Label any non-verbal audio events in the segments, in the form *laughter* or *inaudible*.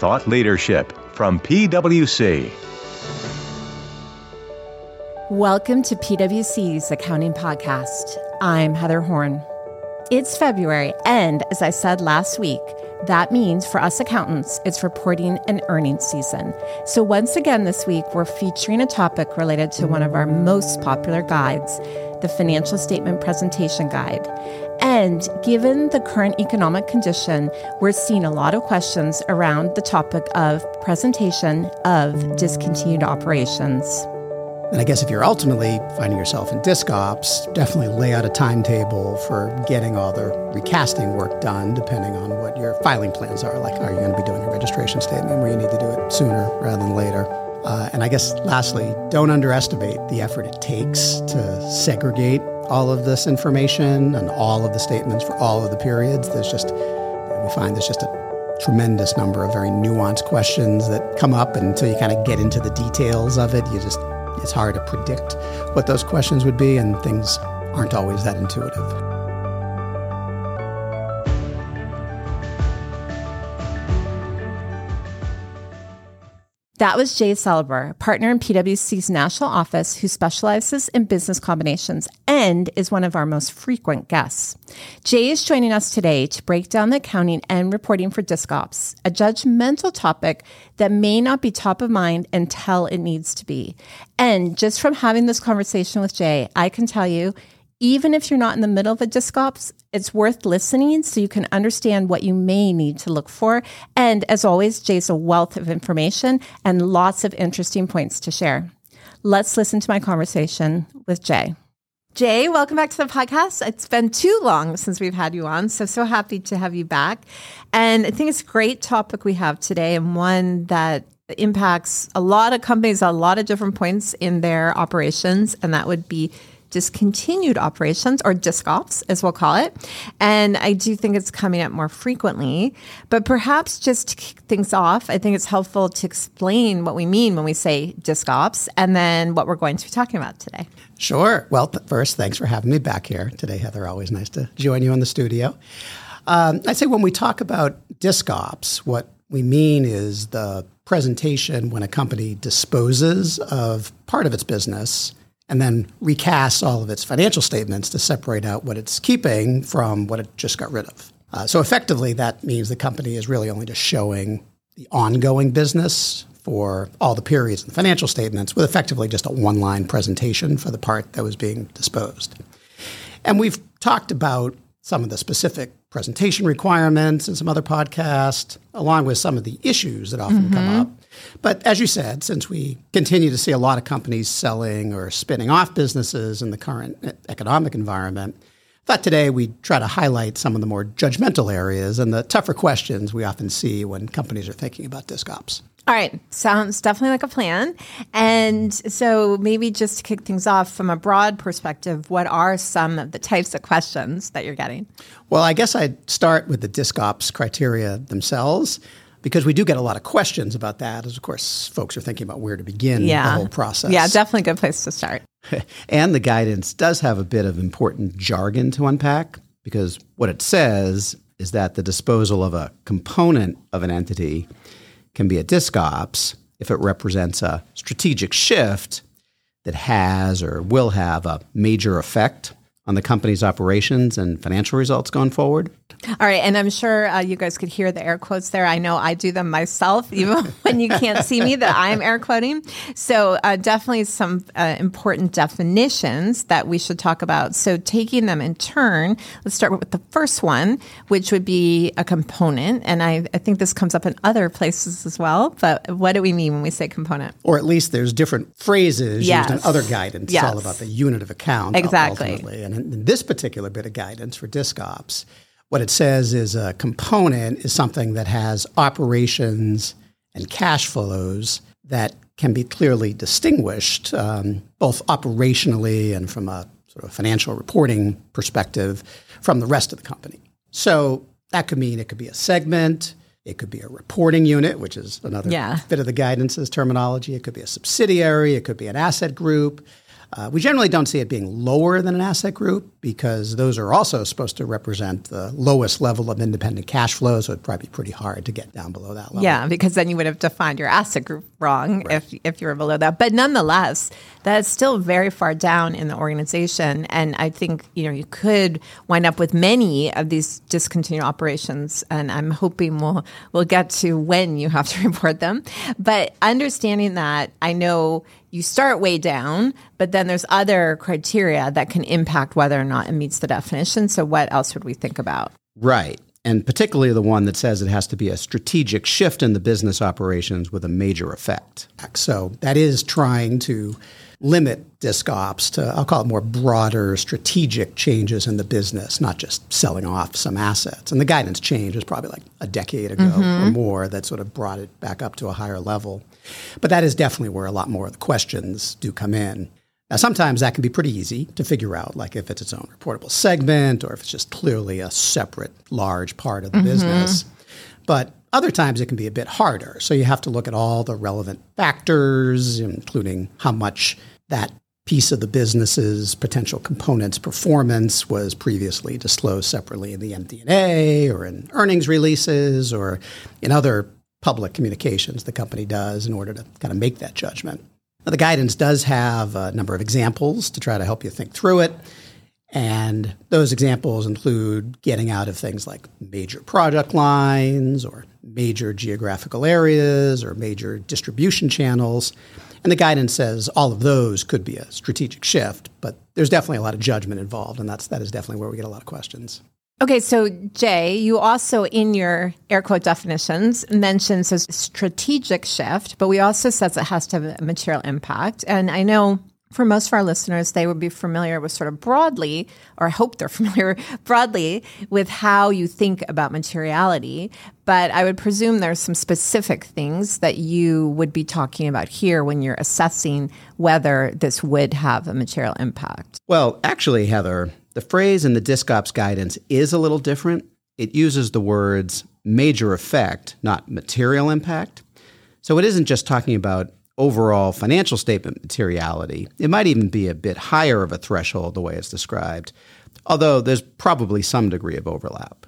thought leadership from PwC. Welcome to PwC's Accounting Podcast. I'm Heather Horn. It's February, and as I said last week, that means for us accountants, it's reporting and earnings season. So, once again, this week, we're featuring a topic related to one of our most popular guides, the Financial Statement Presentation Guide. And given the current economic condition, we're seeing a lot of questions around the topic of presentation of discontinued operations. And I guess if you're ultimately finding yourself in disc ops, definitely lay out a timetable for getting all the recasting work done, depending on what your filing plans are. Like, are you going to be doing a registration statement where you need to do it sooner rather than later? Uh, and I guess lastly, don't underestimate the effort it takes to segregate all of this information and all of the statements for all of the periods. There's just, we find there's just a tremendous number of very nuanced questions that come up and until you kind of get into the details of it, you just it's hard to predict what those questions would be, and things aren't always that intuitive. That was Jay Seliber, partner in PwC's national office who specializes in business combinations and is one of our most frequent guests. Jay is joining us today to break down the accounting and reporting for disc ops, a judgmental topic that may not be top of mind until it needs to be. And just from having this conversation with Jay, I can tell you even if you're not in the middle of a disc ops, it's worth listening so you can understand what you may need to look for. And as always, Jay's a wealth of information and lots of interesting points to share. Let's listen to my conversation with Jay. Jay, welcome back to the podcast. It's been too long since we've had you on, so so happy to have you back. And I think it's a great topic we have today and one that impacts a lot of companies a lot of different points in their operations, and that would be discontinued operations or disc ops, as we'll call it. And I do think it's coming up more frequently. But perhaps just to kick things off, I think it's helpful to explain what we mean when we say disc ops and then what we're going to be talking about today. Sure. Well, first, thanks for having me back here today, Heather. Always nice to join you in the studio. Um, I'd say when we talk about disc ops, what we mean is the presentation when a company disposes of part of its business and then recasts all of its financial statements to separate out what it's keeping from what it just got rid of. Uh, so effectively, that means the company is really only just showing the ongoing business for all the periods in the financial statements with effectively just a one line presentation for the part that was being disposed. And we've talked about some of the specific presentation requirements and some other podcasts, along with some of the issues that often mm-hmm. come up. But as you said, since we continue to see a lot of companies selling or spinning off businesses in the current economic environment, I thought today we'd try to highlight some of the more judgmental areas and the tougher questions we often see when companies are thinking about disc ops. All right, sounds definitely like a plan. And so, maybe just to kick things off from a broad perspective, what are some of the types of questions that you're getting? Well, I guess I'd start with the disc ops criteria themselves because we do get a lot of questions about that as of course folks are thinking about where to begin yeah. the whole process. Yeah, definitely a good place to start. *laughs* and the guidance does have a bit of important jargon to unpack because what it says is that the disposal of a component of an entity can be a disc ops if it represents a strategic shift that has or will have a major effect on the company's operations and financial results going forward. All right, and I'm sure uh, you guys could hear the air quotes there. I know I do them myself, *laughs* even when you can't see me, that I'm air quoting. So, uh, definitely some uh, important definitions that we should talk about. So, taking them in turn, let's start with the first one, which would be a component. And I, I think this comes up in other places as well. But what do we mean when we say component? Or at least there's different phrases yes. used in other guidance. Yes. It's all about the unit of account. Exactly. Ultimately. And in this particular bit of guidance for disc ops, what it says is a component is something that has operations and cash flows that can be clearly distinguished, um, both operationally and from a sort of financial reporting perspective, from the rest of the company. So that could mean it could be a segment, it could be a reporting unit, which is another yeah. bit of the guidance's terminology. It could be a subsidiary, it could be an asset group. Uh, we generally don't see it being lower than an asset group because those are also supposed to represent the lowest level of independent cash flow. So it'd probably be pretty hard to get down below that level. Yeah, because then you would have defined your asset group wrong right. if if you were below that. But nonetheless, that's still very far down in the organization, and I think you know you could wind up with many of these discontinued operations. And I'm hoping we'll we'll get to when you have to *laughs* report them. But understanding that, I know you start way down, but then there's other criteria that can impact whether or not it meets the definition. So, what else would we think about? Right. And particularly the one that says it has to be a strategic shift in the business operations with a major effect. So, that is trying to limit disc ops to, I'll call it more broader strategic changes in the business, not just selling off some assets. And the guidance change was probably like a decade ago mm-hmm. or more that sort of brought it back up to a higher level. But that is definitely where a lot more of the questions do come in. Now, sometimes that can be pretty easy to figure out, like if it's its own reportable segment or if it's just clearly a separate large part of the mm-hmm. business. But other times it can be a bit harder. So you have to look at all the relevant factors, including how much that piece of the business's potential components performance was previously disclosed separately in the MD&A or in earnings releases or in other public communications the company does in order to kind of make that judgment. Now, the guidance does have a number of examples to try to help you think through it. And those examples include getting out of things like major product lines or major geographical areas or major distribution channels. And the guidance says all of those could be a strategic shift, but there's definitely a lot of judgment involved, and that's that is definitely where we get a lot of questions. Okay, so Jay, you also in your air quote definitions mentions a strategic shift, but we also says it has to have a material impact. And I know for most of our listeners, they would be familiar with sort of broadly, or I hope they're *laughs* familiar broadly with how you think about materiality. But I would presume there's some specific things that you would be talking about here when you're assessing whether this would have a material impact. Well, actually, Heather, the phrase in the DiscOps guidance is a little different. It uses the words major effect, not material impact. So it isn't just talking about overall financial statement materiality. It might even be a bit higher of a threshold the way it's described, although there's probably some degree of overlap.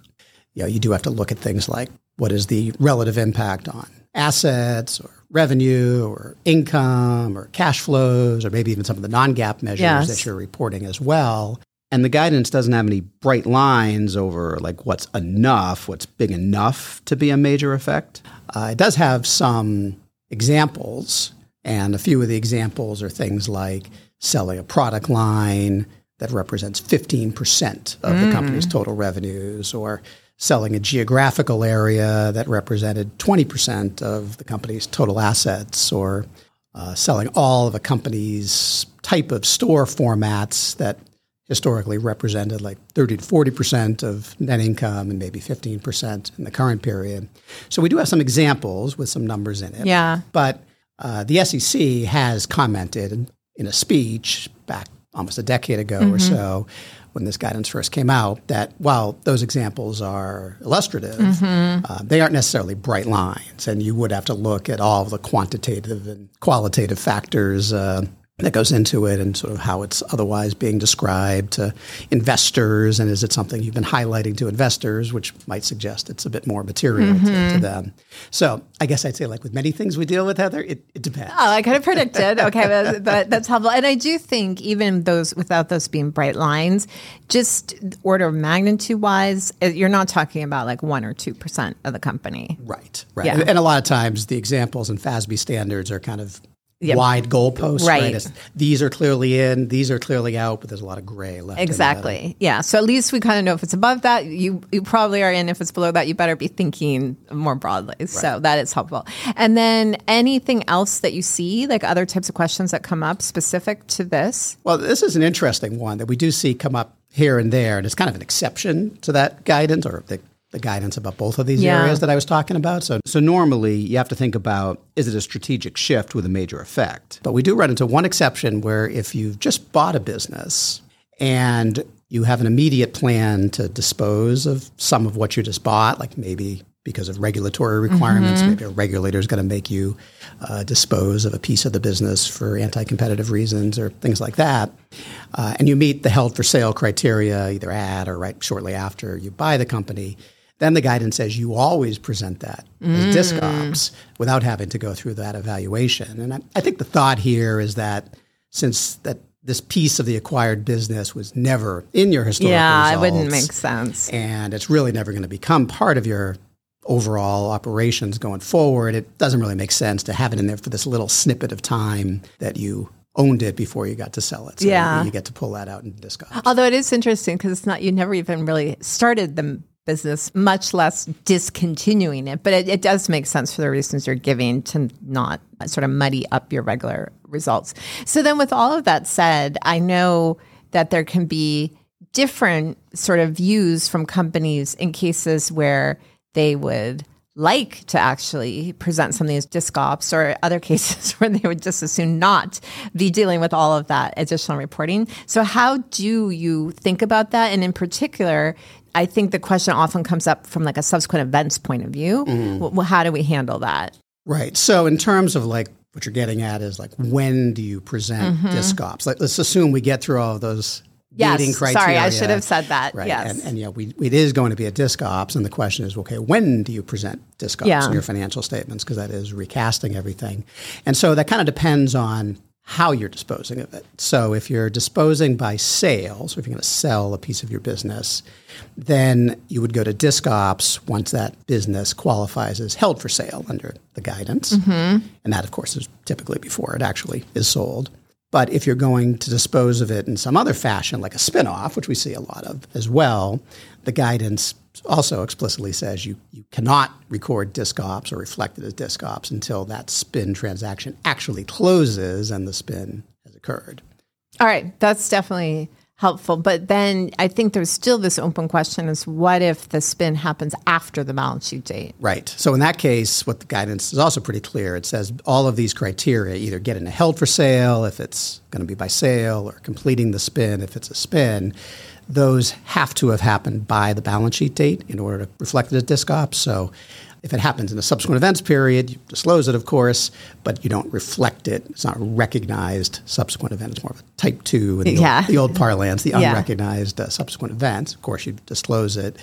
Yeah, you do have to look at things like what is the relative impact on assets or revenue or income or cash flows or maybe even some of the non-GAAP measures yes. that you're reporting as well. And the guidance doesn't have any bright lines over like what's enough, what's big enough to be a major effect. Uh, it does have some examples and a few of the examples are things like selling a product line that represents 15% of mm. the company's total revenues, or selling a geographical area that represented 20% of the company's total assets, or uh, selling all of a company's type of store formats that historically represented like 30 to 40% of net income and maybe 15% in the current period. So we do have some examples with some numbers in it. Yeah. But uh, the SEC has commented in a speech back almost a decade ago mm-hmm. or so when this guidance first came out that while those examples are illustrative, mm-hmm. uh, they aren't necessarily bright lines, and you would have to look at all the quantitative and qualitative factors uh, that goes into it and sort of how it's otherwise being described to investors and is it something you've been highlighting to investors which might suggest it's a bit more material mm-hmm. to, to, mm-hmm. them so i guess i'd say like with many things we deal with heather it, it depends oh i kind of predicted okay but, but, that's helpful and i do think even those without those being bright lines just order of magnitude wise you're not talking about like 1 or 2% of the company right right yeah. and, and a lot of times the examples and FASB standards are kind of yep. wide goalposts. Right. right. These are clearly in, these are clearly out, but there's a lot of gray left. Exactly. Yeah. So at least we kind of know if it's above that, you you probably are in. If it's below that, you better be thinking more broadly. Right. So that is helpful. And then anything else that you see, like other types of questions that come up specific to this? Well, this is an interesting one that we do see come up here and there, and it's kind of an exception to that guidance or the the guidance about both of these yeah. areas that I was talking about. So, so normally you have to think about is it a strategic shift with a major effect? But we do run into one exception where if you've just bought a business and you have an immediate plan to dispose of some of what you just bought, like maybe because of regulatory requirements. Mm-hmm. Maybe a regulator is going to make you uh, dispose of a piece of the business for anti competitive reasons or things like that. Uh, and you meet the held for sale criteria either at or right shortly after you buy the company. Then the guidance says you always present that mm. as disc ops without having to go through that evaluation. And I, I think the thought here is that since that this piece of the acquired business was never in your historical yeah, results, it wouldn't make sense. And it's really never going to become part of your overall operations going forward. It doesn't really make sense to have it in there for this little snippet of time that you owned it before you got to sell it. So yeah. you get to pull that out and disc ops. Although it is interesting because it's not, you never even really started the business, much less discontinuing it. But it, it, does make sense for the reasons you're giving to not sort of muddy up your regular results. So then, with all of that said, I know that there can be different sort of views from companies in cases where they would like to actually present some of these disc ops or other *laughs* cases where they would just as soon not be dealing with all of that additional reporting. So how do you think about that? And in particular, I think the question often comes up from like a subsequent events point of view. Mm. Well, how do we handle that? Right. So in terms of like what you're getting at is like when do you present mm-hmm. disc ops? Like, let's assume we get through all of those yes, criteria. Sorry, I should have said that. Right. Yes. And, and yeah, we, it is going to be a disc ops. And the question is, okay, when do you present disc ops yeah. in your financial statements? Because that is recasting everything. And so that kind of depends on how you're disposing of it. So if you're disposing by sale, so if you're going to sell a piece of your business, then you would go to disc ops once that business qualifies as held for sale under the guidance. Mm-hmm. And that, of course, is typically before it actually is sold. But if you're going to dispose of it in some other fashion, like a spinoff, which we see a lot of as well, the guidance also explicitly says you, you cannot record disc ops or reflect it as disc ops until that spin transaction actually closes and the spin has occurred. All right, that's definitely helpful. But then I think there's still this open question is what if the spin happens after the balance sheet date? Right. So in that case, what the guidance is also pretty clear. It says all of these criteria either get into held for sale if it's going to be by sale or completing the spin if it's a spin those have to have happened by the balance sheet date in order to reflect it as disc ops. So if it happens in a subsequent events period, you disclose it, of course, but you don't reflect it. It's not recognized subsequent event. It's more of a type two in the, yeah. old, the old parlance, the *laughs* yeah. unrecognized uh, subsequent events. Of course, you disclose it.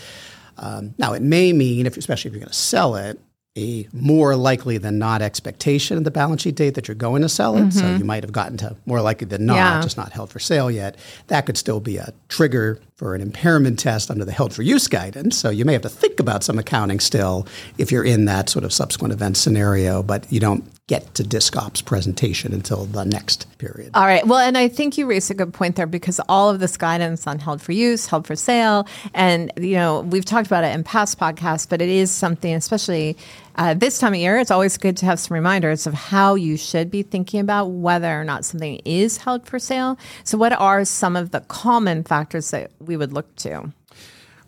Um, now, it may mean, if, especially if you're going to sell it, a more likely than not expectation of the balance sheet date that you're going to sell it. Mm-hmm. So you might have gotten to more likely than not, yeah. just not held for sale yet. That could still be a trigger for an impairment test under the held for use guidance. So you may have to think about some accounting still if you're in that sort of subsequent event scenario, but you don't get to disc ops presentation until the next period. All right. Well, and I think you raised a good point there because all of this guidance on held for use, held for sale, and you know we've talked about it in past podcasts, but it is something, especially uh, this time of year, it's always good to have some reminders of how you should be thinking about whether or not something is held for sale. So, what are some of the common factors that we would look to?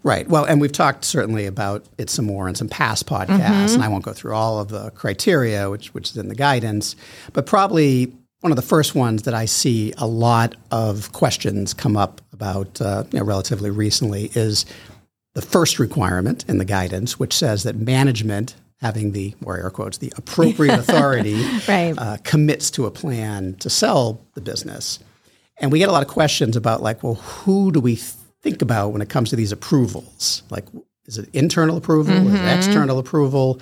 Right. Well, and we've talked certainly about it some more in some past podcasts, mm-hmm. and I won't go through all of the criteria, which which is in the guidance, but probably one of the first ones that I see a lot of questions come up about uh, you know, relatively recently is the first requirement in the guidance, which says that management having the, or air quotes, the appropriate *laughs* authority right. uh, commits to a plan to sell the business. And we get a lot of questions about, like, well, who do we think about when it comes to these approvals? Like, is it internal approval? Mm-hmm. Is it mm-hmm. external approval?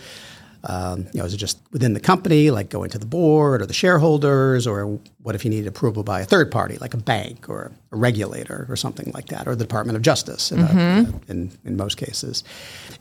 Um, you know, is it just within the company, like going to the board or the shareholders, or what if you need approval by a third party, like a bank or a regulator or something like that, or the Department of Justice in, mm-hmm. a, in, in, most cases?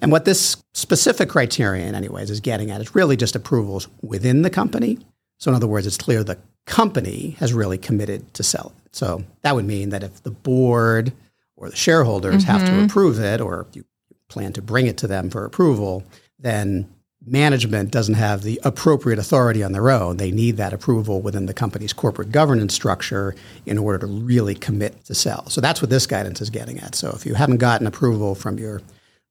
And what this specific criterion, anyways, is getting at is really just approvals within the company. So, in other words, it's clear the company has really committed to sell it. So that would mean that if the board or the shareholders mm-hmm. have to mm-hmm. approve it, or you plan to bring it to them for approval, then management doesn't have the appropriate authority on their own. They need that approval within the company's corporate governance structure in order to really commit to sell. So that's what this guidance is getting at. So if you haven't gotten approval from your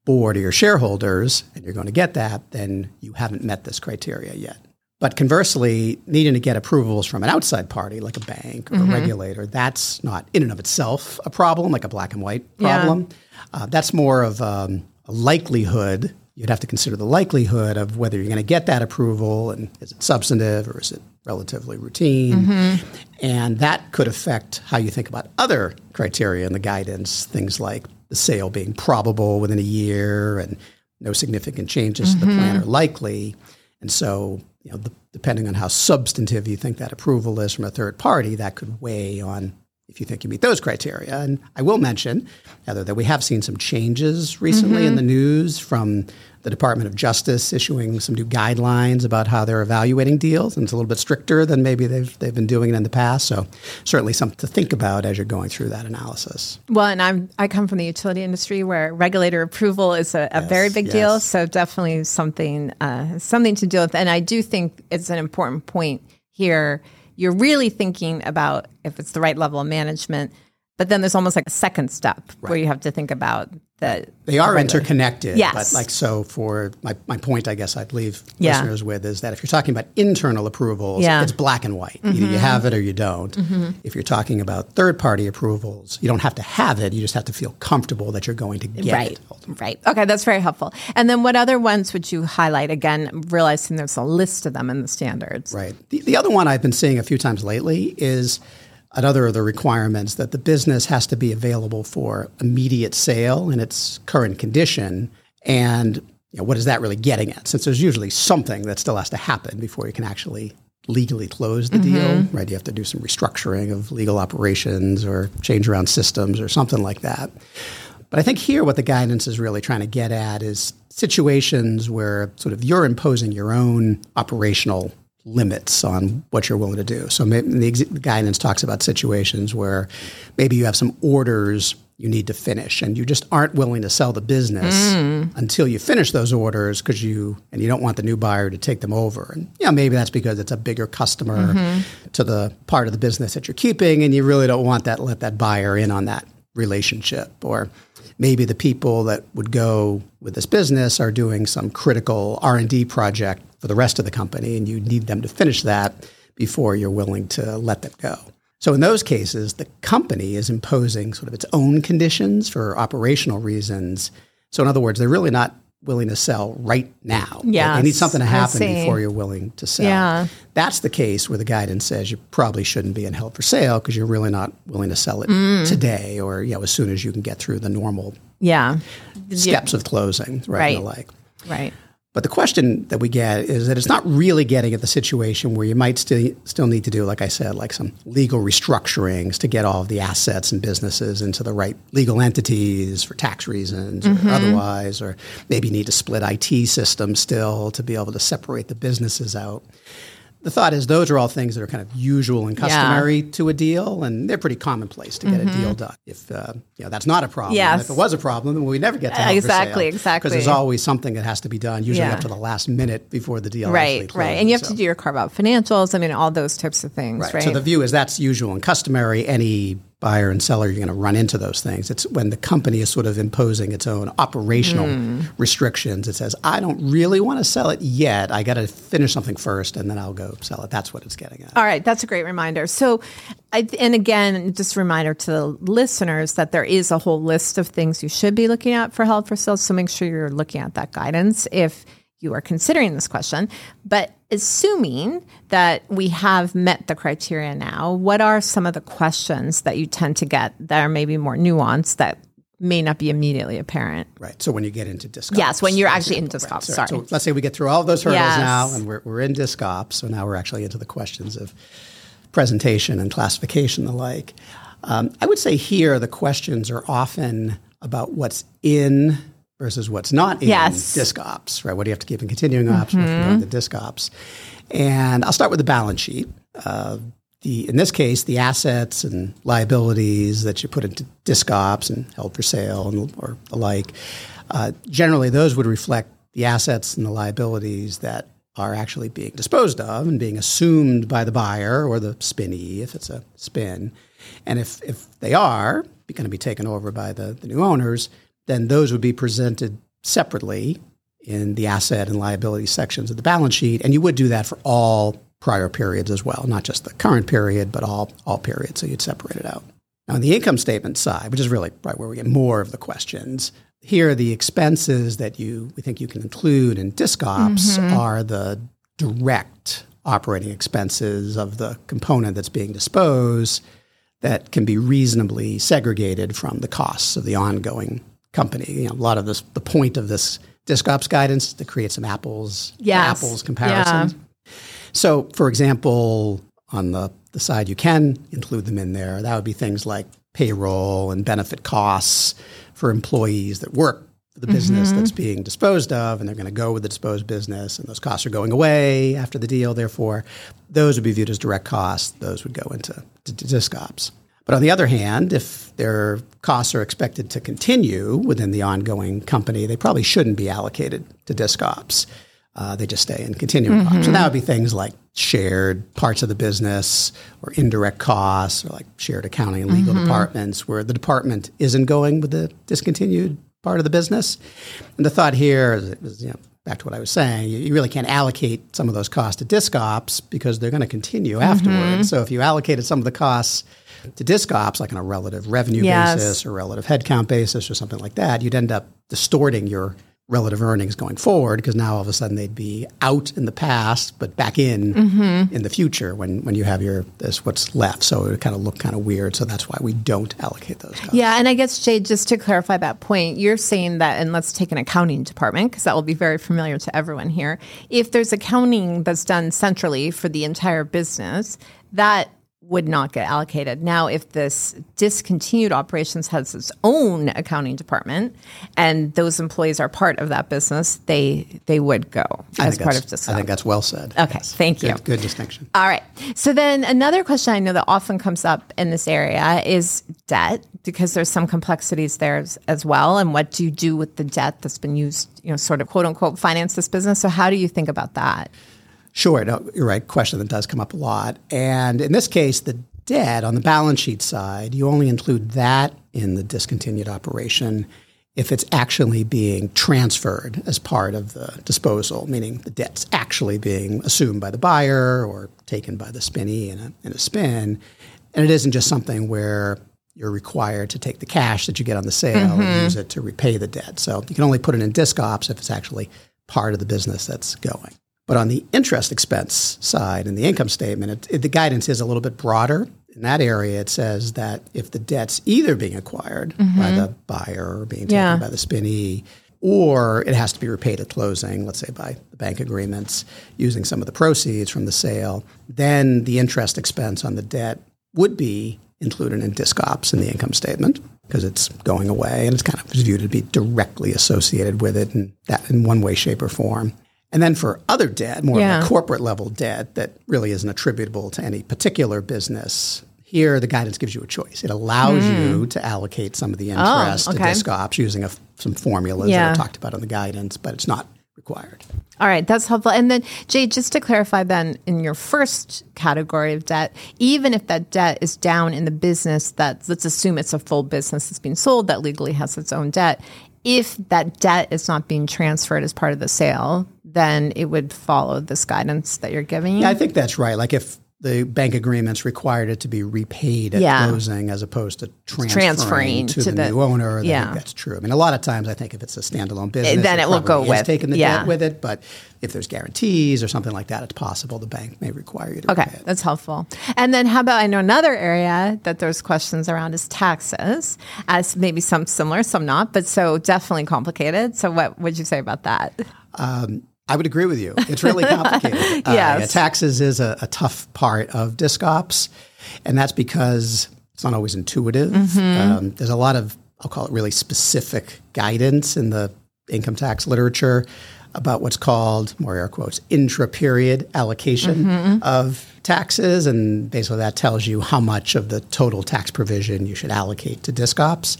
board or your shareholders and you're going to get that, then you haven't met this criteria yet. But conversely, needing to get approvals from an outside party like a bank or mm-hmm. a regulator, that's not in and of itself a problem, like a black and white problem. Yeah. Uh, that's more of um, a likelihood you'd have to consider the likelihood of whether you're going to get that approval and is it substantive or is it relatively routine. Mm-hmm. And that could affect how you think about other criteria in the guidance, things like the sale being probable within a year and no significant changes mm-hmm. to the plan mm-hmm. are likely. And so, you know, depending on how substantive you think that approval is from a third party, that could weigh on if you think you meet those criteria. And I will mention, Heather, that we have seen some changes recently mm-hmm. in the news from the Department of Justice issuing some new guidelines about how they're evaluating deals, and it's a little bit stricter than maybe they've they've been doing it in the past. So certainly something to think about as you're going through that analysis. Well, and I'm I come from the utility industry where regulator approval is a, a yes, very big yes. deal. So definitely something uh, something to deal with, and I do think it's an important point here you're really thinking about if it's the right level of management. But then there's almost like a second step right. where you have to think about that they are interconnected. Yes. But like so for my, my point I guess I'd leave yeah. listeners with is that if you're talking about internal approvals, yeah. it's black and white. Mm-hmm. Either you have it or you don't. Mm-hmm. If you're talking about third party approvals, you don't have to have it, you just have to feel comfortable that you're going to get right. it. Ultimately. Right. Okay, that's very helpful. And then what other ones would you highlight again, realizing there's a list of them in the standards? Right. The, the other one I've been seeing a few times lately is another of the requirements that the business has to be available for immediate sale in its current condition. And you know, what is that really getting at? Since there's usually something that still has to happen before you can actually legally close the mm-hmm. deal, right? You have to do some restructuring of legal operations or change around systems or something like that. But I think here what the guidance is really trying to get at is situations where sort of you're imposing your own operational limits on what you're willing to do. So the guidance talks about situations where maybe you have some orders you need to finish and you just aren't willing to sell the business mm. until you finish those orders because you and you don't want the new buyer to take them over and yeah maybe that's because it's a bigger customer mm-hmm. to the part of the business that you're keeping and you really don't want that let that buyer in on that relationship or maybe the people that would go with this business are doing some critical R&D project for the rest of the company, and you need them to finish that before you're willing to let them go. So in those cases, the company is imposing sort of its own conditions for operational reasons. So in other words, they're really not willing to sell right now. Yeah, they need something to happen before you're willing to sell. Yeah. That's the case where the guidance says you probably shouldn't be in held for sale because you're really not willing to sell it mm. today or you know as soon as you can get through the normal yeah steps of closing right, right. and the like. Right. But the question that we get is that it's not really getting at the situation where you might still still need to do, like I said, like some legal restructurings to get all of the assets and businesses into the right legal entities for tax reasons mm-hmm. or otherwise, or maybe need to split IT systems still to be able to separate the businesses out the thought is those are all things that are kind of usual and customary yeah. to a deal, and they're pretty commonplace to get mm-hmm. a deal done. If uh, you know that's not a problem, yes. if it was a problem, then we never get to exactly, exactly, because there's always something that has to be done, usually yeah. up to the last minute before the deal. Right, right, and you have so. to do your carve out financials. I mean, all those types of things. Right. right. So the view is that's usual and customary. Any buyer and seller, you're going to run into those things. It's when the company is sort of imposing its own operational mm. restrictions. It says, I don't really want to sell it yet. I got to finish something first and then I'll go sell it. That's what it's getting at. All right. That's a great reminder. So, I, and again, just a reminder to the listeners that there is a whole list of things you should be looking at for held for sale. So make sure you're looking at that guidance. If you are considering this question. But assuming that we have met the criteria now, what are some of the questions that you tend to get that are maybe more nuanced that may not be immediately apparent? Right. So when you get into disc Yes, when you're actually in disc ops. Right. Sorry. So let's say we get through all of those hurdles yes. now and we're, we're in disc ops. So now we're actually into the questions of presentation and classification and the like. Um, I would say here the questions are often about what's in versus what's not in yes. disc ops, right? What do you have to keep in continuing ops mm-hmm. the disc ops? And I'll start with the balance sheet. Uh, the, in this case, the assets and liabilities that you put into disc ops and held for sale and, or the like, uh, generally those would reflect the assets and the liabilities that are actually being disposed of and being assumed by the buyer or the spinnee if it's a spin. And if, if they are going to be taken over by the, the new owners, then those would be presented separately in the asset and liability sections of the balance sheet. And you would do that for all prior periods as well, not just the current period, but all, all periods. So you'd separate it out. Now, on the income statement side, which is really right where we get more of the questions, here the expenses that you we think you can include in disc ops mm-hmm. are the direct operating expenses of the component that's being disposed that can be reasonably segregated from the costs of the ongoing company. You know, a lot of this, the point of this disc ops guidance is to create some apples, Yes. apples comparisons. So, for example, on the, the side you can include them in there, that would be things like payroll and benefit costs for employees that work for the business that's mm-hmm. being disposed of, and they're going to go with the disposed business, and those costs are going away after the deal. Therefore, those would be viewed as direct costs. Those would go into to, to disc ops. But on the other hand, if their costs are expected to continue within the ongoing company, they probably shouldn't be allocated to disc ops. Uh, they just stay in continuing ops. And mm-hmm. that would be things like shared parts of the business or indirect costs or like shared accounting and legal mm-hmm. departments where the department isn't going with the discontinued part of the business. And the thought here is, is you know, back to what I was saying, you, you really can't allocate some of those costs to disc ops because they're going to continue mm-hmm. afterwards. So if you allocated some of the costs to disc ops, like on a relative revenue Yes. basis or relative headcount basis or something like that, you'd end up distorting your relative earnings going forward because now all of a sudden they'd be out in the past but back in Mm-hmm. in the future when, when you have your this what's left. So it would kind of look kind of weird. So that's why we don't allocate those costs. Yeah, and I guess Jay, just to clarify that point, you're saying that, and let's take an accounting department because that will be very familiar to everyone here. If there's accounting that's done centrally for the entire business, that would not get allocated. Now, if this discontinued operations has its own accounting department and those employees are part of that business, they they would go I as part of disc I think that's well said. Okay, Yes. thank you. Good, good distinction. All right. So then another question I know that often comes up in this area is debt because there's some complexities there as, as well. And what do you do with the debt that's been used, you know, sort of quote unquote finance this business? So how do you think about that? Sure, no, you're right. Question that does come up a lot. And in this case, the debt on the balance sheet side, you only include that in the discontinued operation if it's actually being transferred as part of the disposal, meaning the debt's actually being assumed by the buyer or taken by the spinnee in a, in a spin. And it isn't just something where you're required to take the cash that you get on the sale and mm-hmm. use it to repay the debt. So you can only put it in disc ops if it's actually part of the business that's going. But on the interest expense side in the income statement, it, it, the guidance is a little bit broader. In that area, it says that if the debt's either being acquired by mm-hmm. the buyer or being taken Yeah. by the spinnee, or it has to be repaid at closing, let's say by the bank agreements, using some of the proceeds from the sale, then the interest expense on the debt would be included in disc ops in the income statement because it's going away and it's kind of viewed to be directly associated with it in that in one way, shape, or form. And then for other debt, more Yeah. of a corporate level debt that really isn't attributable to any particular business, here the guidance gives you a choice. It allows you to allocate some of the interest Hmm. Oh, okay. to disc ops using a some formulas Yeah. that are talked about in the guidance, but it's not required. All right, that's helpful. And then, Jay, just to clarify, then in your first category of debt, even if that debt is down in the business that let's assume it's a full business that's being sold that legally has its own debt, if that debt is not being transferred as part of the sale, then it would follow this guidance that you're giving. Yeah, I think that's right. Like if the bank agreements required it to be repaid at Yeah. closing as opposed to transferring, transferring to, to the, the- new owner, yeah. think that's true. I mean, a lot of times I think if it's a standalone business, then it will go with- taking the yeah. debt with it. But if there's guarantees or something like that, it's possible the bank may require you to Okay, that's helpful. And then, how about I know another area that there's questions around is taxes, as maybe some similar, some not, but so definitely complicated. So, what would you say about that? Um, I would agree with you. It's really complicated. *laughs* Uh, yeah, taxes is a, a tough part of disc ops, and that's because it's not always intuitive. Mm-hmm. Um, there's a lot of, I'll call it really specific guidance in the income tax literature about what's called, more air quotes, intra period allocation Mm-hmm. of taxes. And basically that tells you how much of the total tax provision you should allocate to disc ops.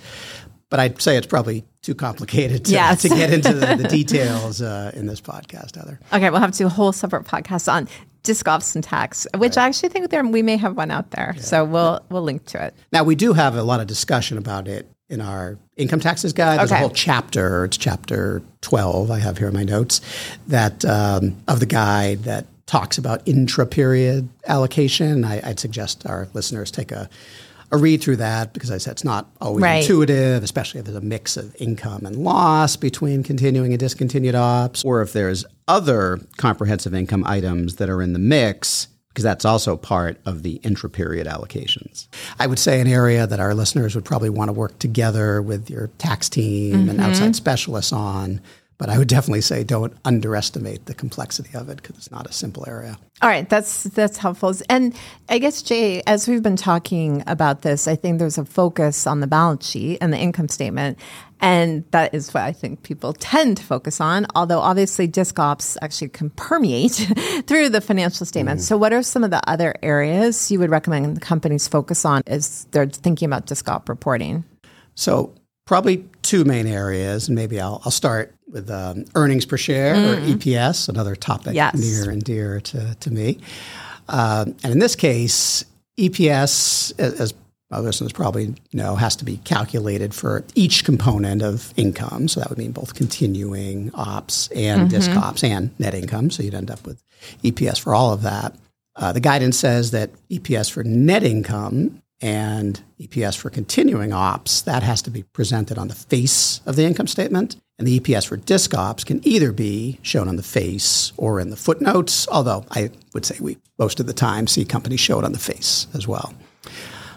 But I'd say it's probably too complicated to, Yes. to get into the, the *laughs* details uh, in this podcast, Heather. Okay, we'll have to do a whole separate podcast on disc ops and tax, which I actually think there we may have one out there. So we'll we'll link to it. Now, we do have a lot of discussion about it in our income taxes guide. There's Okay. a whole chapter, it's chapter 12, I have here in my notes, that um, of the guide that talks about intra period allocation. I, I'd suggest our listeners take a, a read through that because I said it's not always Right. intuitive, especially if there's a mix of income and loss between continuing and discontinued ops, or if there's other comprehensive income items that are in the mix, because that's also part of the intra-period allocations. I would say an area that our listeners would probably want to work together with your tax team and mm-hmm. outside specialists on. But I would definitely say don't underestimate the complexity of it because it's not a simple area. All right, that's that's helpful. And I guess Jay, as we've been talking about this, I think there's a focus on the balance sheet and the income statement, and that is what I think people tend to focus on. Although obviously, disc ops actually can permeate *laughs* through the financial statements. Mm-hmm. So, what are some of the other areas you would recommend companies focus on as they're thinking about disc op reporting? So probably two main areas, and maybe I'll, I'll start with um, earnings per share or EPS, another topic Yes. near and dear to, to me. Um, and in this case, EPS, as our listeners probably know, has to be calculated for each component of income. So that would mean both continuing ops and disc ops and net income. So you'd end up with EPS for all of that. Uh, the guidance says that EPS for net income and EPS for continuing ops, that has to be presented on the face of the income statement. And the EPS for disc ops can either be shown on the face or in the footnotes, although I would say we most of the time see companies show it on the face as well.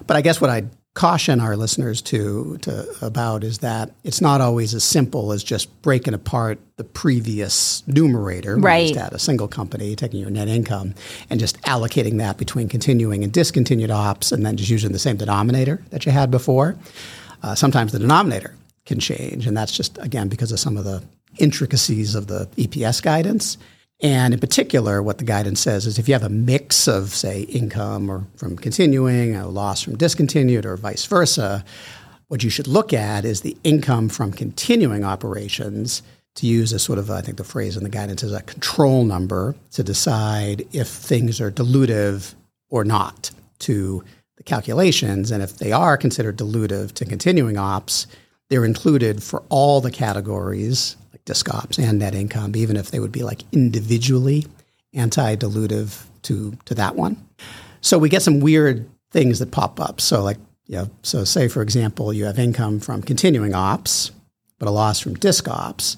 But I guess what I'd caution our listeners to, to about is that it's not always as simple as just breaking apart the previous numerator. Right. just had a single company taking your net income and just allocating that between continuing and discontinued ops, and then just using the same denominator that you had before. Uh, sometimes the denominator can change, and that's just again because of some of the intricacies of the EPS guidance. And in particular, what the guidance says is if you have a mix of, say, income or from continuing, a loss from discontinued, or vice versa, what you should look at is the income from continuing operations to use as sort of, I think the phrase in the guidance is a control number to decide if things are dilutive or not to the calculations. And if they are considered dilutive to continuing ops, they're included for all the categories, like disc ops and net income, even if they would be like individually anti-dilutive to, to that one. So we get some weird things that pop up. So like, you know, so say for example, you have income from continuing ops, but a loss from disc ops.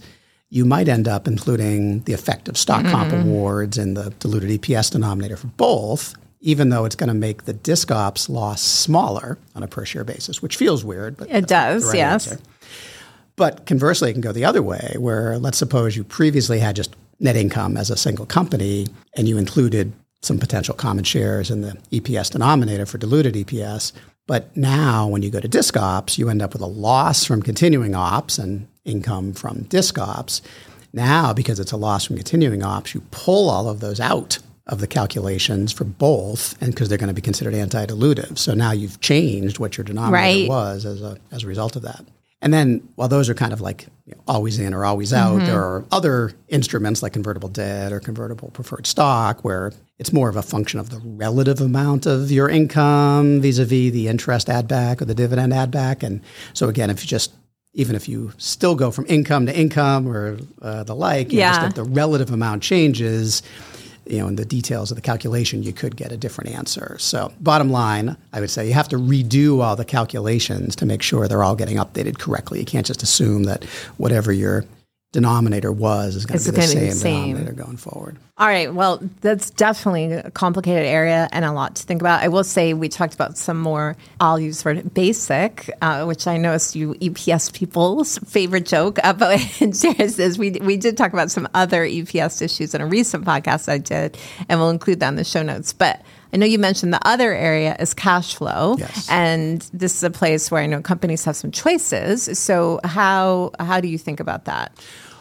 You might end up including the effect of stock comp mm-hmm. awards and the diluted EPS denominator for both, even though it's going to make the disc ops loss smaller on a per share basis, which feels weird, but It that's not the does, right yes. answer. But conversely, it can go the other way, where let's suppose you previously had just net income as a single company and you included some potential common shares in the EPS denominator for diluted EPS. But now, when you go to disc ops, you end up with a loss from continuing ops and income from disc ops. Now, because it's a loss from continuing ops, you pull all of those out of the calculations for both, and because they're going to be considered anti-dilutive. So now you've changed what your denominator Right. was as a as a result of that. And then, while those are kind of like you know, always in or always out, there are other instruments like convertible debt or convertible preferred stock where it's more of a function of the relative amount of your income vis-a-vis the interest add back or the dividend add back. And so, again, if you just even if you still go from income to income or uh, the like, you know, just Yeah. the relative amount changes, you know, in the details of the calculation, you could get a different answer. So, bottom line, I would say you have to redo all the calculations to make sure they're all getting updated correctly. You can't just assume that whatever your denominator was is going It's to be the same, same. denominator going forward. All right. Well, that's definitely a complicated area and a lot to think about. I will say we talked about some more, I'll use the word basic, uh, which I know is you EPS people's *laughs* favorite joke about shares is we, we did talk about some other EPS issues in a recent podcast I did, and we'll include that in the show notes. But I know you mentioned the other area is cash flow. Yes. And this is a place where I know companies have some choices. So how how do you think about that?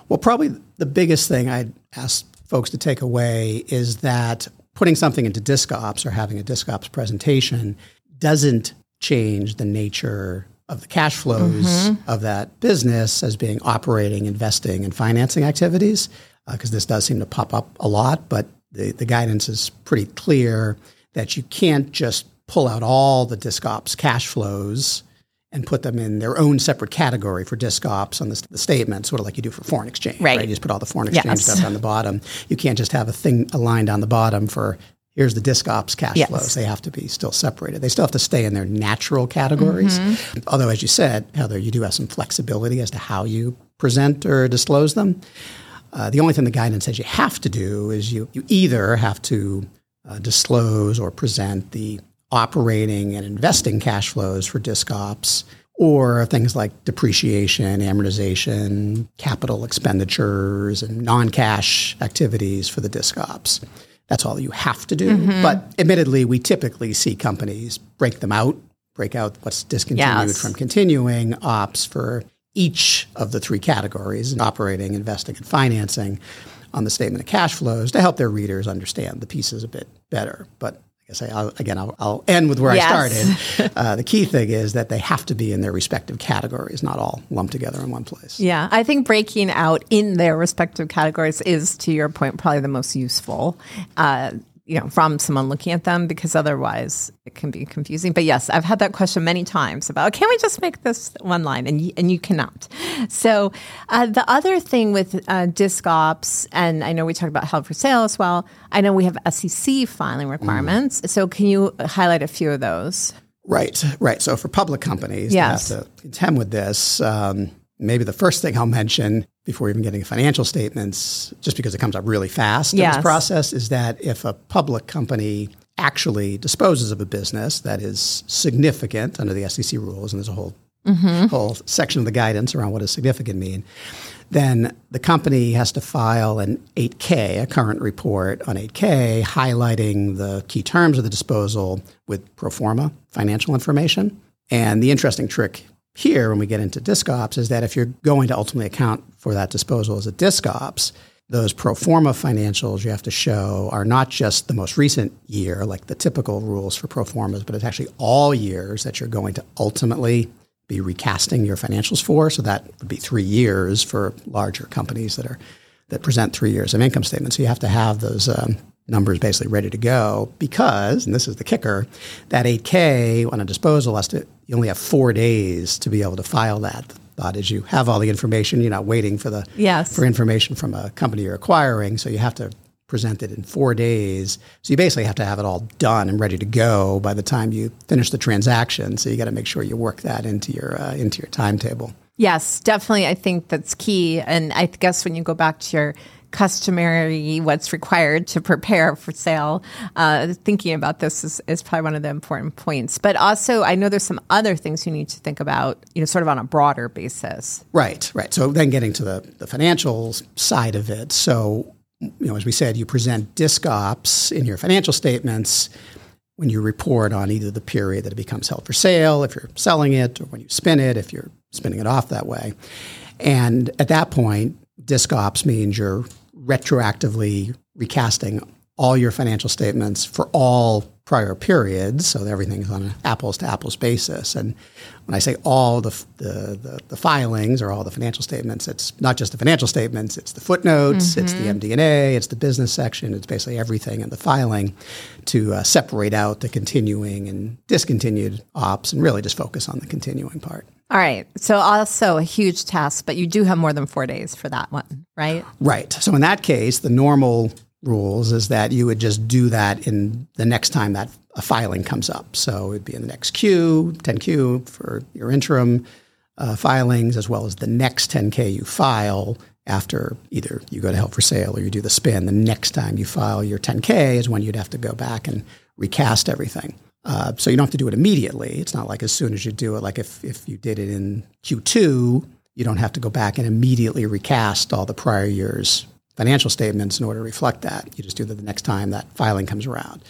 Well, probably the biggest thing I'd ask folks to take away is that putting something into disc ops or having a disc ops presentation doesn't change the nature of the cash flows mm-hmm. of that business as being operating, investing, and financing activities, uh, because this does seem to pop up a lot. But the, the guidance is pretty clear that you can't just pull out all the disc ops cash flows and put them in their own separate category for disc ops on the, the statement, sort of like you do for foreign exchange, Right. You just put all the foreign exchange Yes. stuff on the bottom. You can't just have a thing aligned on the bottom for here's the disc ops cash Yes. flows. They have to be still separated. They still have to stay in their natural categories. Mm-hmm. Although, as you said, Heather, you do have some flexibility as to how you present or disclose them. Uh, the only thing the guidance says you have to do is you, you either have to uh, disclose or present the operating and investing cash flows for disc ops or things like depreciation, amortization, capital expenditures, and non cash activities for the disc ops. That's all you have to do. But admittedly, we typically see companies break them out, break out what's discontinued Yes. from continuing ops for each of the three categories operating, investing, and financing on the statement of cash flows to help their readers understand the pieces a bit better. But I guess I, I'll, again, I'll, I'll end with where Yes. I started. *laughs* uh, the key thing is that they have to be in their respective categories, not all lumped together in one place. Yeah, I think breaking out in their respective categories is, to your point, probably the most useful. Uh, you know, from someone looking at them, because otherwise it can be confusing. But yes, I've had that question many times about can we just make this one line, and you, and you cannot. So uh, the other thing with uh, disc ops, and I know we talked about held for sale as well. I know we have SEC filing requirements. So can you highlight a few of those? Right, right. So for public companies Yes. that have to contend with this, um, maybe the first thing I'll mention before even getting financial statements, just because it comes up really fast in Yes. this process, is that if a public company actually disposes of a business that is significant under the SEC rules, and there's a whole mm-hmm. whole section of the guidance around what does significant mean, then the company has to file an 8K, a current report on 8K, highlighting the key terms of the disposal with pro forma financial information. And the interesting trick here when we get into disc ops is that if you're going to ultimately account for that disposal as a disc ops, those pro forma financials you have to show are not just the most recent year, like the typical rules for pro formas, but it's actually all years that you're going to ultimately be recasting your financials for. So that would be three years for larger companies that are that present three years of income statements. So you have to have those um, numbers basically ready to go because, and this is the kicker, that 8K on a disposal has to you only have four days to be able to file that. The thought is you have all the information. You're not waiting for the Yes. for information from a company you're acquiring. So you have to present it in four days. So you basically have to have it all done and ready to go by the time you finish the transaction. So you got to make sure you work that into your uh, into your timetable. Yes, definitely. I think that's key. And I guess when you go back to your customary, what's required to prepare for sale, uh, thinking about this is, is probably one of the important points. But also, I know there's some other things you need to think about, you know, sort of on a broader basis. Right, right. So then getting to the, the financial side of it. So, you know, as we said, you present disc ops in your financial statements when you report on either the period that it becomes held for sale, if you're selling it, or when you spin it, if you're spinning it off that way. And at that point, disc ops means you're retroactively recasting all your financial statements for all prior periods, so everything's on an apples to apples basis. And when I say all the, the, the, the filings or all the financial statements, it's not just the financial statements, it's the footnotes, it's the MD&A, it's the business section, it's basically everything in the filing to uh, separate out the continuing and discontinued ops and really just focus on the continuing part. All right. So, also a huge task, but you do have more than four days for that one, right? Right. So in that case, the normal rules is that you would just do that in the next time that a filing comes up. So it'd be in the next Q, 10Q for your interim uh, filings, as well as the next 10K you file after either you go to held for sale or you do the spin. The next time you file your 10K is when you'd have to go back and recast everything. Uh, so you don't have to do it immediately. It's not like as soon as you do it, like if, if you did it in Q2, you don't have to go back and immediately recast all the prior year's financial statements in order to reflect that. You just do that the next time that filing comes around.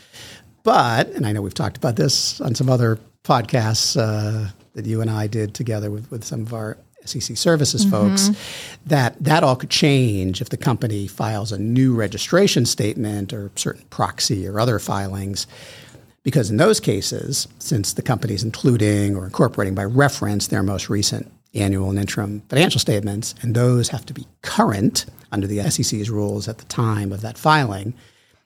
But, and I know we've talked about this on some other podcasts uh, that you and I did together with, with some of our SEC services folks, that that all could change if the company files a new registration statement or certain proxy or other filings. Because in those cases, since the company is including or incorporating by reference their most recent annual and interim financial statements, and those have to be current under the SEC's rules at the time of that filing.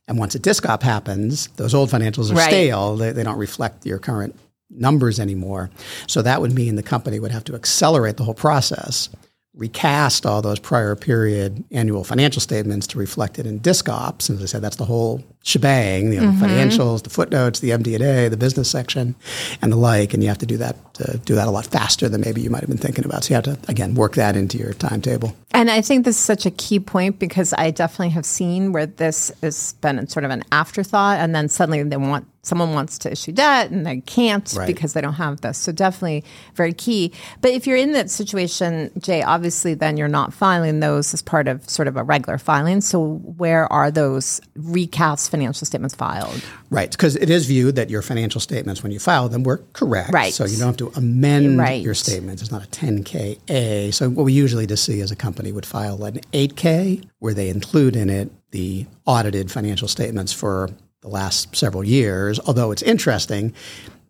And once a disc op happens, those old financials are Right. stale. They, they don't reflect your current numbers anymore. So that would mean the company would have to accelerate the whole process, recast all those prior period annual financial statements to reflect it in disc ops. And as I said, that's the whole shebang, you know, the financials, the footnotes, the MD&A, the business section, and the like. And you have to do that uh, do that a lot faster than maybe you might have been thinking about. So you have to again work that into your timetable. And I think this is such a key point because I definitely have seen where this has been sort of an afterthought, and then suddenly they want someone wants to issue debt and they can't Right. because they don't have this. So definitely very key. But if you're in that situation, Jay, obviously then you're not filing those as part of sort of a regular filing. So where are those recast financial statements filed? Right, because it is viewed that your financial statements, when you file them, were correct. Right. So you don't have to amend Right. your statements. It's not a 10K-A. So what we usually just see is a company would file an 8K where they include in it the audited financial statements for the last several years. Although it's interesting,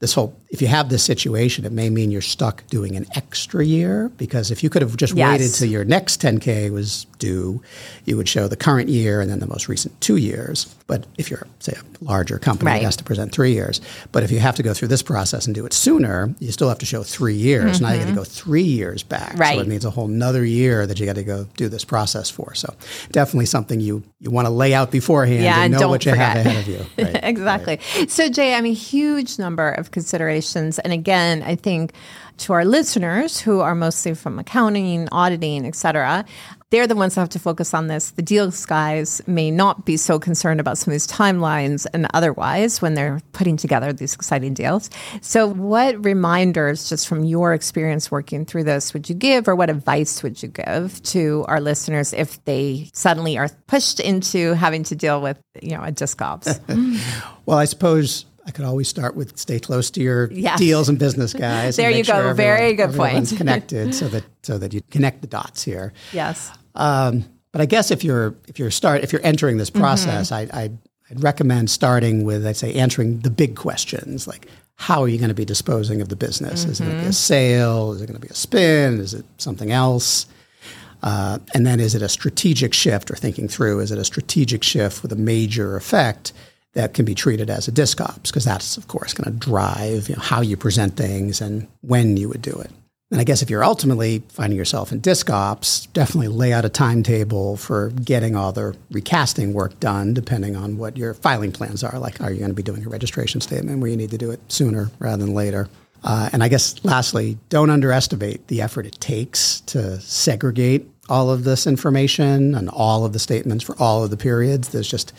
this whole if you have this situation, it may mean you're stuck doing an extra year because if you could have just Yes. waited till your next 10K was due, you would show the current year and then the most recent two years. But if you're, say, a larger company, Right. it has to present three years. But if you have to go through this process and do it sooner, you still have to show three years. Now you got to mm-hmm. go three years back. So it means a whole nother year that you got to go do this process for. So definitely something you, you want to lay out beforehand Yeah, and know don't what you forget. have ahead of you. *laughs* Right. exactly. So, Jay, I mean, huge number of considerations. And again, I think to our listeners who are mostly from accounting, auditing, et cetera, they're the ones that have to focus on this. The deals guys may not be so concerned about some of these timelines and otherwise when they're putting together these exciting deals. So, what reminders, just from your experience working through this, would you give, or what advice would you give to our listeners if they suddenly are pushed into having to deal with, you know, a disc ops? *laughs* Well, I suppose I could always start with stay close to your Yes. deals and business *laughs* guys. There you go. sure Very everyone- good point. everyone's *laughs* connected so that so that you connect the dots here. yes. Um, but I guess if you're if you're start if you're entering this process, I, I I'd recommend starting with I'd say answering the big questions like how are you going to be disposing of the business? Is it going to be a sale? Is it going to be a spin? Is it something else? Uh, and then is it a strategic shift or thinking through, is it a strategic shift with a major effect that can be treated as a disc ops? Because that's, of course, going to drive you know, how you present things and when you would do it. And I guess if you're ultimately finding yourself in disc ops, definitely lay out a timetable for getting all the recasting work done, depending on what your filing plans are. Like, are you going to be doing a registration statement where you need to do it sooner rather than later? Uh, and I guess lastly, don't underestimate the effort it takes to segregate all of this information and all of the statements for all of the periods. There's just,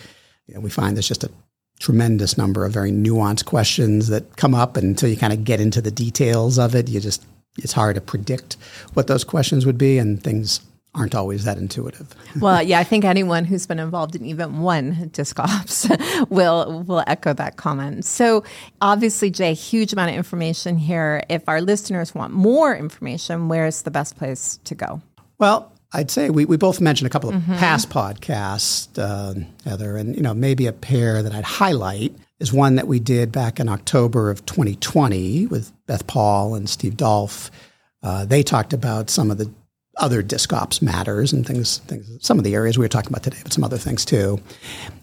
you know, we find there's just a tremendous number of very nuanced questions that come up. And until you kind of get into the details of it, you just, it's hard to predict what those questions would be. And things aren't always that intuitive. *laughs* Well, yeah, I think anyone who's been involved in even one disc ops *laughs* will will echo that comment. So, obviously, Jay, huge amount of information here. If our listeners want more information, where's the best place to go? Well, I'd say we, we both mentioned a couple of past podcasts, uh, Heather, and you know maybe a pair that I'd highlight is one that we did back in October of 2020 with Beth Paul and Steve Dolph. Uh, they talked about some of the other disc ops matters and things, things, some of the areas we were talking about today, but some other things too.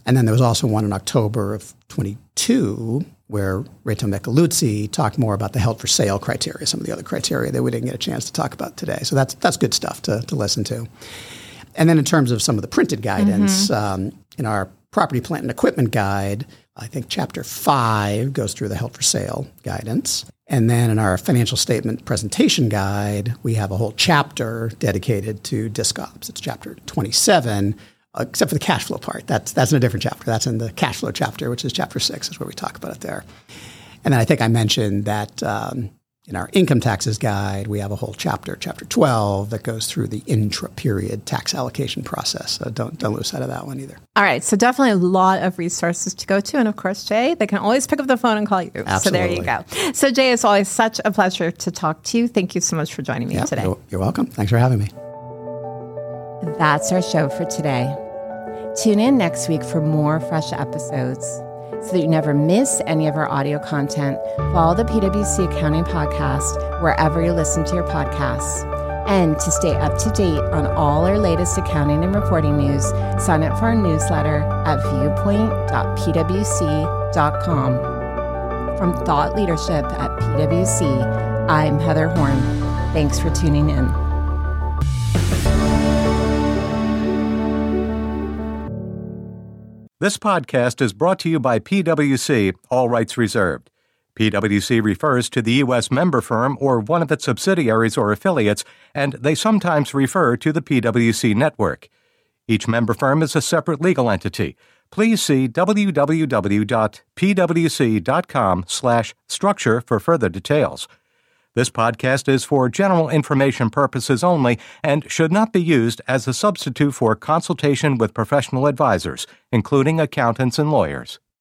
And then there was also one in October of 22 where Rachel Micheluzzi talked more about the held for sale criteria, some of the other criteria that we didn't get a chance to talk about today. So that's that's good stuff to, to listen to. And then in terms of some of the printed guidance, um, in our property, plant, and equipment guide, I think chapter five goes through the held for sale guidance. And then in our financial statement presentation guide, we have a whole chapter dedicated to disc ops. It's chapter 27, uh, except for the cash flow part. That's, that's in a different chapter. That's in the cash flow chapter, which is chapter six, is where we talk about it there. And then I think I mentioned that um, in our income taxes guide, we have a whole chapter, chapter 12, that goes through the intra period tax allocation process. So don't, don't lose sight of that one either. All right, so definitely a lot of resources to go to, and of course, Jay, they can always pick up the phone and call you. So there you go. So Jay, it's always such a pleasure to talk to you. Thank you so much for joining me Yeah, today. You're, you're welcome. Thanks for having me. That's our show for today. Tune in next week for more fresh episodes. So that you never miss any of our audio content, follow the PwC Accounting Podcast wherever you listen to your podcasts. And to stay up to date on all our latest accounting and reporting news, sign up for our newsletter at viewpoint.pwc.com. From Thought Leadership at PwC, I'm Heather Horn. Thanks for tuning in. This podcast is brought to you by PwC, all rights reserved. PwC refers to the U.S. member firm or one of its subsidiaries or affiliates, and they sometimes refer to the PwC network. Each member firm is a separate legal entity. Please see www.pwc.com/structure for further details. This podcast is for general information purposes only and should not be used as a substitute for consultation with professional advisors, including accountants and lawyers.